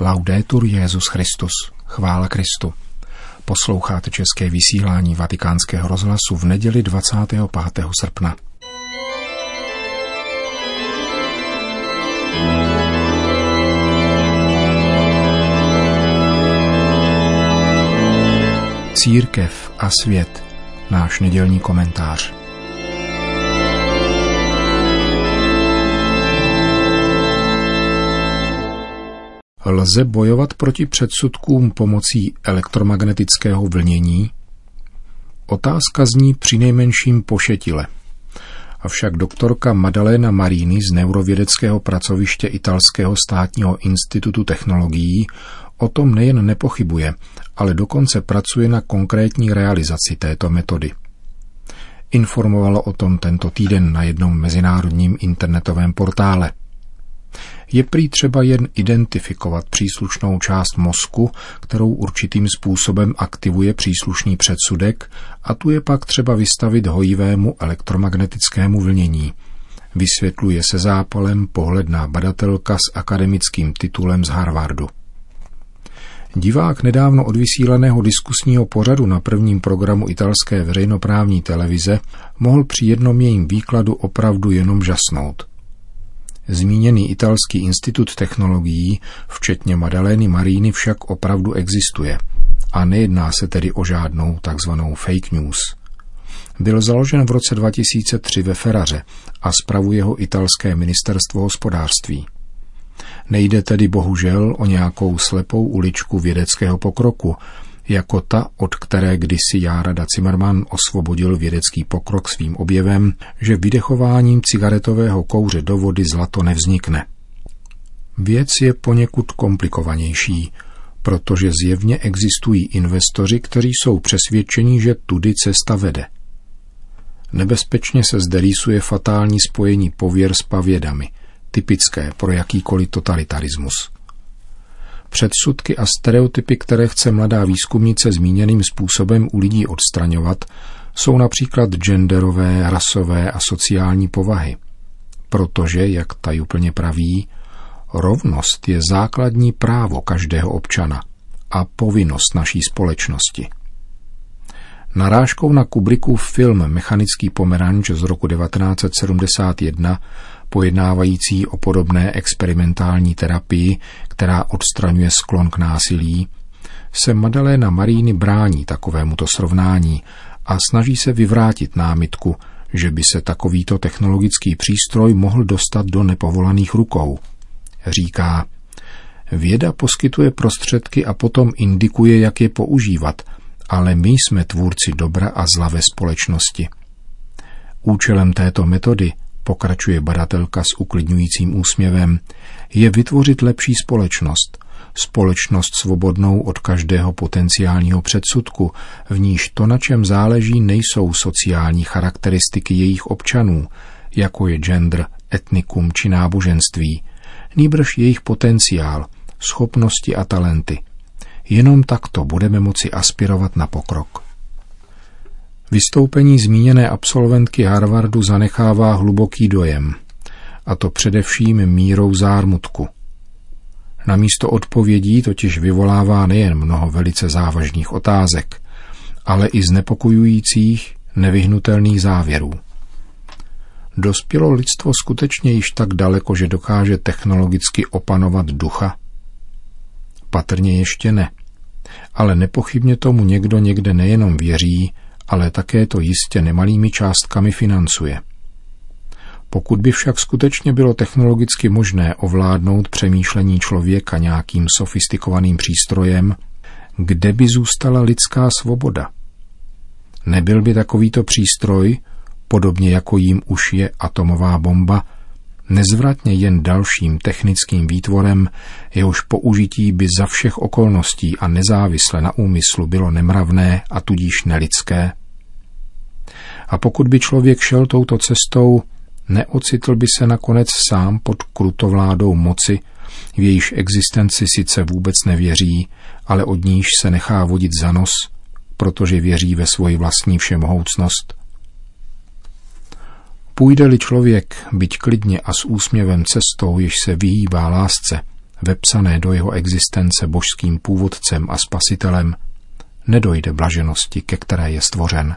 Laudetur Jezus Christus. Chvála Kristu. Posloucháte české vysílání Vatikánského rozhlasu v neděli 25. srpna. Církev a svět. Náš nedělní komentář. Lze bojovat proti předsudkům pomocí elektromagnetického vlnění? Otázka zní přinejmenším pošetile. Avšak doktorka Madalena Marini z neurovědeckého pracoviště Italského státního institutu technologií o tom nejen nepochybuje, ale dokonce pracuje na konkrétní realizaci této metody. Informovalo o tom tento týden na jednom mezinárodním internetovém portále – je prý třeba jen identifikovat příslušnou část mozku, kterou určitým způsobem aktivuje příslušný předsudek a tu je pak třeba vystavit hojivému elektromagnetickému vlnění. Vysvětluje se zápalem pohledná badatelka s akademickým titulem z Harvardu. Divák nedávno odvysílaného diskusního pořadu na prvním programu italské veřejnoprávní televize mohl při jednom jejím výkladu opravdu jenom žasnout. Zmíněný italský institut technologií, včetně Madalény Maríny, však opravdu existuje a nejedná se tedy o žádnou takzvanou fake news. Byl založen v roce 2003 ve Ferraře a spravuje ho italské ministerstvo hospodářství. Nejde tedy bohužel o nějakou slepou uličku vědeckého pokroku, jako ta, od které kdysi Járada Zimmermann osvobodil vědecký pokrok svým objevem, že vydechováním cigaretového kouře do vody zlato nevznikne. Věc je poněkud komplikovanější, protože zjevně existují investoři, kteří jsou přesvědčeni, že tudy cesta vede. Nebezpečně se zde rýsuje fatální spojení pověr s pavědami, typické pro jakýkoliv totalitarismus. Předsudky a stereotypy, které chce mladá výzkumnice zmíněným způsobem u lidí odstraňovat, jsou například genderové, rasové a sociální povahy. Protože, jak ta úplně praví, rovnost je základní právo každého občana a povinnost naší společnosti. Narážkou na Kubrickův film Mechanický pomeranč z roku 1971 pojednávající o podobné experimentální terapii, která odstraňuje sklon k násilí, se Madalena Maríny brání takovémuto srovnání a snaží se vyvrátit námitku, že by se takovýto technologický přístroj mohl dostat do nepovolaných rukou. Říká, věda poskytuje prostředky a potom indikuje, jak je používat, ale my jsme tvůrci dobra a zla ve společnosti. Účelem této metody pokračuje badatelka s uklidňujícím úsměvem, je vytvořit lepší společnost, společnost svobodnou od každého potenciálního předsudku, v níž to, na čem záleží, nejsou sociální charakteristiky jejich občanů, jako je gender, etnikum či náboženství, nýbrž jejich potenciál, schopnosti a talenty. Jenom takto budeme moci aspirovat na pokrok. Vystoupení zmíněné absolventky Harvardu zanechává hluboký dojem, a to především mírou zármutku. Na místo odpovědí totiž vyvolává nejen mnoho velice závažných otázek, ale i znepokojujících, nevyhnutelných závěrů. Dospělo lidstvo skutečně již tak daleko, že dokáže technologicky opanovat ducha? Patrně ještě ne. Ale nepochybně tomu někdo někde nejenom věří, ale také to jistě nemalými částkami financuje. Pokud by však skutečně bylo technologicky možné ovládnout přemýšlení člověka nějakým sofistikovaným přístrojem, kde by zůstala lidská svoboda? Nebyl by takovýto přístroj, podobně jako jim už je atomová bomba, nezvratně jen dalším technickým výtvorem, jehož použití by za všech okolností a nezávisle na úmyslu bylo nemravné a tudíž nelidské? A pokud by člověk šel touto cestou, neocitl by se nakonec sám pod krutovládou moci, v jejíž existenci sice vůbec nevěří, ale od níž se nechá vodit za nos, protože věří ve svoji vlastní všemohoucnost. Půjde-li člověk, byť klidně a s úsměvem cestou, jež se vyhýbá lásce, vepsané do jeho existence božským původcem a spasitelem, nedojde blaženosti, ke které je stvořen.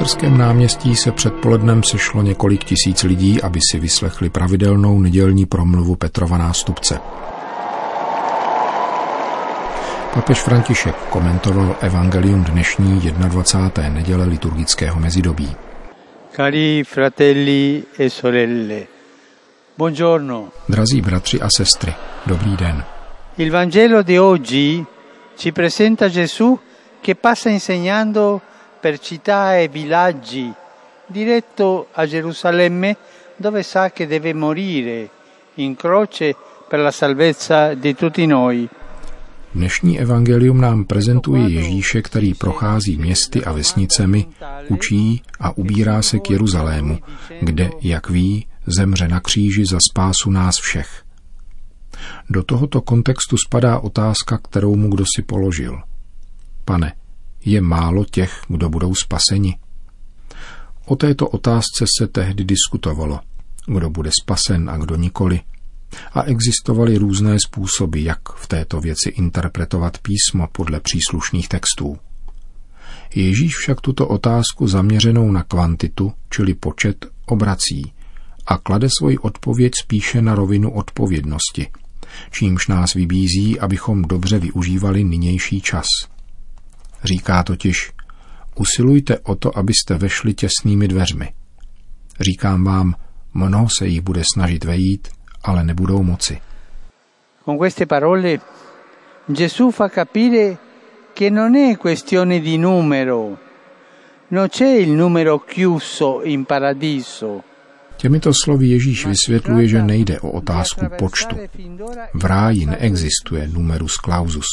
Svatopetrském náměstí se předpolednem sešlo několik tisíc lidí, aby si vyslechli pravidelnou nedělní promluvu Petrova nástupce. Papež František komentoval evangelium dnešní 21. neděle liturgického mezidobí. Cari fratelli e sorelle, buongiorno. Drazí bratři a sestry, dobrý den. Il Vangelo di oggi ci presenta Gesù che passa insegnando per città e villaggi, diretto a Gerusalemme dove sa che deve morire in croce per la salvezza di tutti noi. Dnešní evangelium nám prezentuje Ježíše, který prochází městy a vesnicemi, učí a ubírá se k Jeruzalému, kde, jak ví, zemře na kříži za spásu nás všech. Do tohoto kontextu spadá otázka, kterou mu kdo si položil. Pane, je málo těch, kdo budou spaseni? O této otázce se tehdy diskutovalo, kdo bude spasen a kdo nikoli. A existovaly různé způsoby, jak v této věci interpretovat písmo podle příslušných textů. Ježíš však tuto otázku zaměřenou na kvantitu, čili počet, obrací a klade svoji odpověď spíše na rovinu odpovědnosti, čímž nás vybízí, abychom dobře využívali nynější čas – Říká totiž, usilujte o to, abyste vešli těsnými dveřmi. Říkám vám, mnoho se jich bude snažit vejít, ale nebudou moci. Con queste parole Gesù fa capire che non è questione di numero, non c'è il numero chiuso in paradiso. Těmito slovy Ježíš vysvětluje, že nejde o otázku počtu. V ráji neexistuje numerus clausus.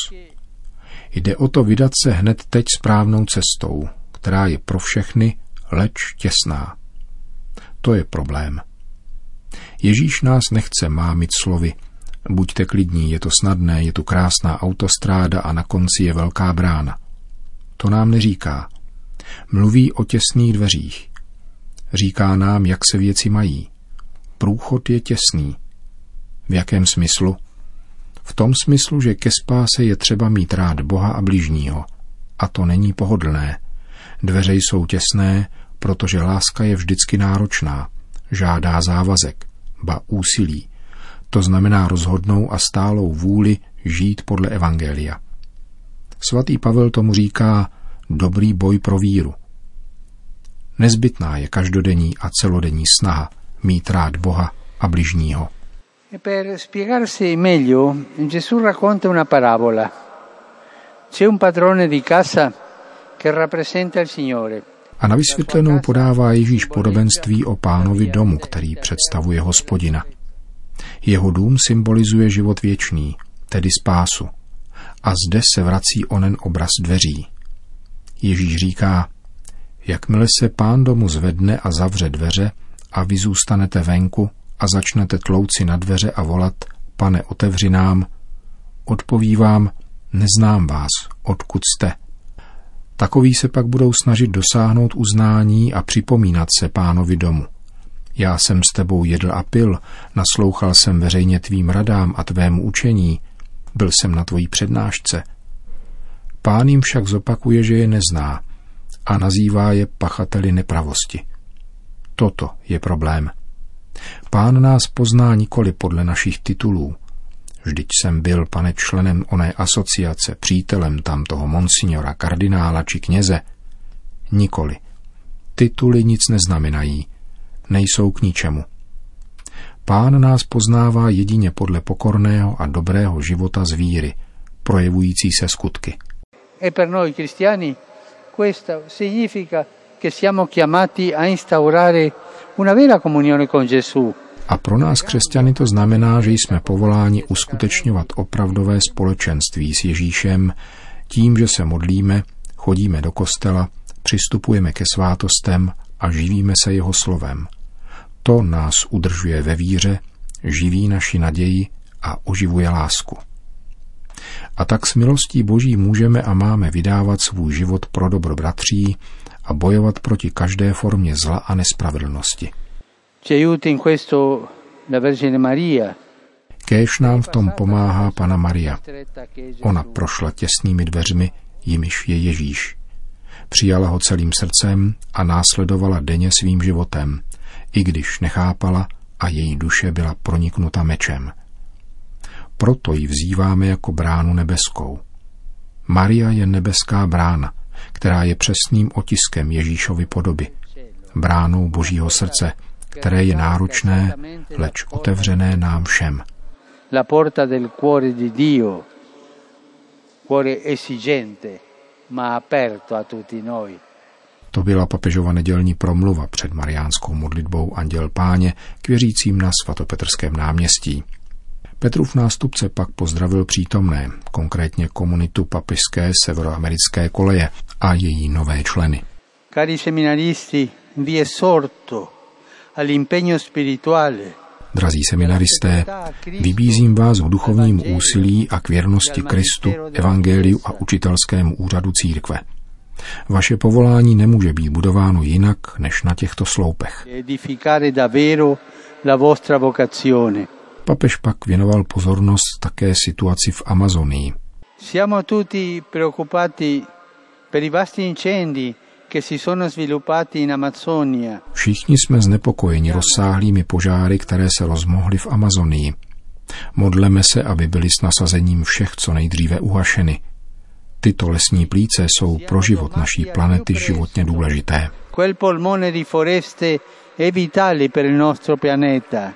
Jde o to vydat se hned teď správnou cestou, která je pro všechny leč těsná. To je problém. Ježíš nás nechce mámit slovy. Buďte klidní, je to snadné, je tu krásná autostráda a na konci je velká brána. To nám neříká. Mluví o těsných dveřích. Říká nám, jak se věci mají. Průchod je těsný. V jakém smyslu? V tom smyslu, že ke spáse je třeba mít rád Boha a bližního. A to není pohodlné. Dveře jsou těsné, protože láska je vždycky náročná. Žádá závazek, ba úsilí. To znamená rozhodnou a stálou vůli žít podle Evangelia. Svatý Pavel tomu říká dobrý boj pro víru. Nezbytná je každodenní a celodenní snaha mít rád Boha a bližního. E per spiegarsi meglio, Gesù racconta una parabola. C'è un padrone di casa che rappresenta il Signore. A na vysvětlenou podává Ježíš podobenství o pánovi domu, který představuje hospodina. Jeho dům symbolizuje život věčný, tedy spásu. A zde se vrací onen obraz dveří. Ježíš říká, jakmile se pán domu zvedne a zavře dveře a vy zůstanete venku, a začnete tlouci na dveře a volat, pane, otevři nám, odpoví vám, neznám vás, odkud jste. Takoví se pak budou snažit dosáhnout uznání a připomínat se pánovi domu. Já jsem s tebou jedl a pil, naslouchal jsem veřejně tvým radám a tvému učení, byl jsem na tvojí přednášce. Pán jim však zopakuje, že je nezná a nazývá je pachateli nepravosti. Toto je problém. Pán nás pozná nikoli podle našich titulů. Vždyť jsem byl, pane, členem oné asociace, přítelem tam toho monsignora, kardinála či kněze. Nikoli. Tituly nic neznamenají. Nejsou k ničemu. Pán nás poznává jedině podle pokorného a dobrého života z víry, projevující se skutky. E per noi cristiani questo significa che siamo chiamati a instaurare una vera comunione con Gesù. A pro nás křesťany to znamená, že jsme povoláni uskutečňovat opravdové společenství s Ježíšem tím, že se modlíme, chodíme do kostela, přistupujeme ke svátostem a živíme se jeho slovem. To nás udržuje ve víře, živí naši naději a oživuje lásku. A tak s milostí Boží můžeme a máme vydávat svůj život pro dobro bratří a bojovat proti každé formě zla a nespravedlnosti. Kéž nám v tom pomáhá Pana Maria. Ona prošla těsnými dveřmi, jimiž je Ježíš. Přijala ho celým srdcem a následovala denně svým životem, i když nechápala a její duše byla proniknuta mečem. Proto ji vzýváme jako bránu nebeskou. Maria je nebeská brána, která je přesným otiskem Ježíšovy podoby, bránou Božího srdce, které je náročné, leč otevřené nám všem. La porta del cuore di Dio, cuore esigente, ma aperto a tutti noi. To byla papežova nedělní promluva před mariánskou modlitbou Anděl Páně k věřícím na svatopetrském náměstí. Petrův nástupce pak pozdravil přítomné, konkrétně komunitu papižské severoamerické koleje a její nové členy. Cari seminaristi, vi esorto all'impegno spirituale Drazí seminaristé, vybízím vás k duchovnímu úsilí a k věrnosti Kristu, evangeliu a učitelskému úřadu církve. Vaše povolání nemůže být budováno jinak než na těchto sloupech. Papež pak věnoval pozornost také situaci v Amazonii. Siamo tutti preoccupati per i vasti incendi che si sono sviluppati in Amazzonia. Všichni jsme znepokojeni rozsáhlými požáry, které se rozmohly v Amazonii. Modleme se, aby byly s nasazením všech co nejdříve uhašeny. Tyto lesní plíce jsou pro život naší planety životně důležité. Quel polmone di foreste è vitale per il nostro pianeta.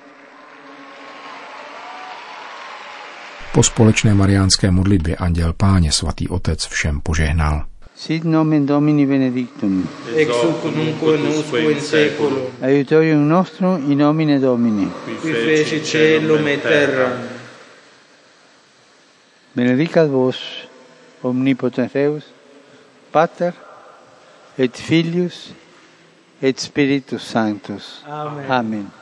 Po společné mariánské modlitbě anděl páně svatý otec všem požehnal. Sit nomen Domini benedictum. Ex hoc nunque usque in seculum. Aiutorium nostrum in nomine Domini. Qui feci celum et terra. Benedicat vos, omnipotens Deus, Pater, et Filius, et Spiritus Sanctus. Amen. Amen.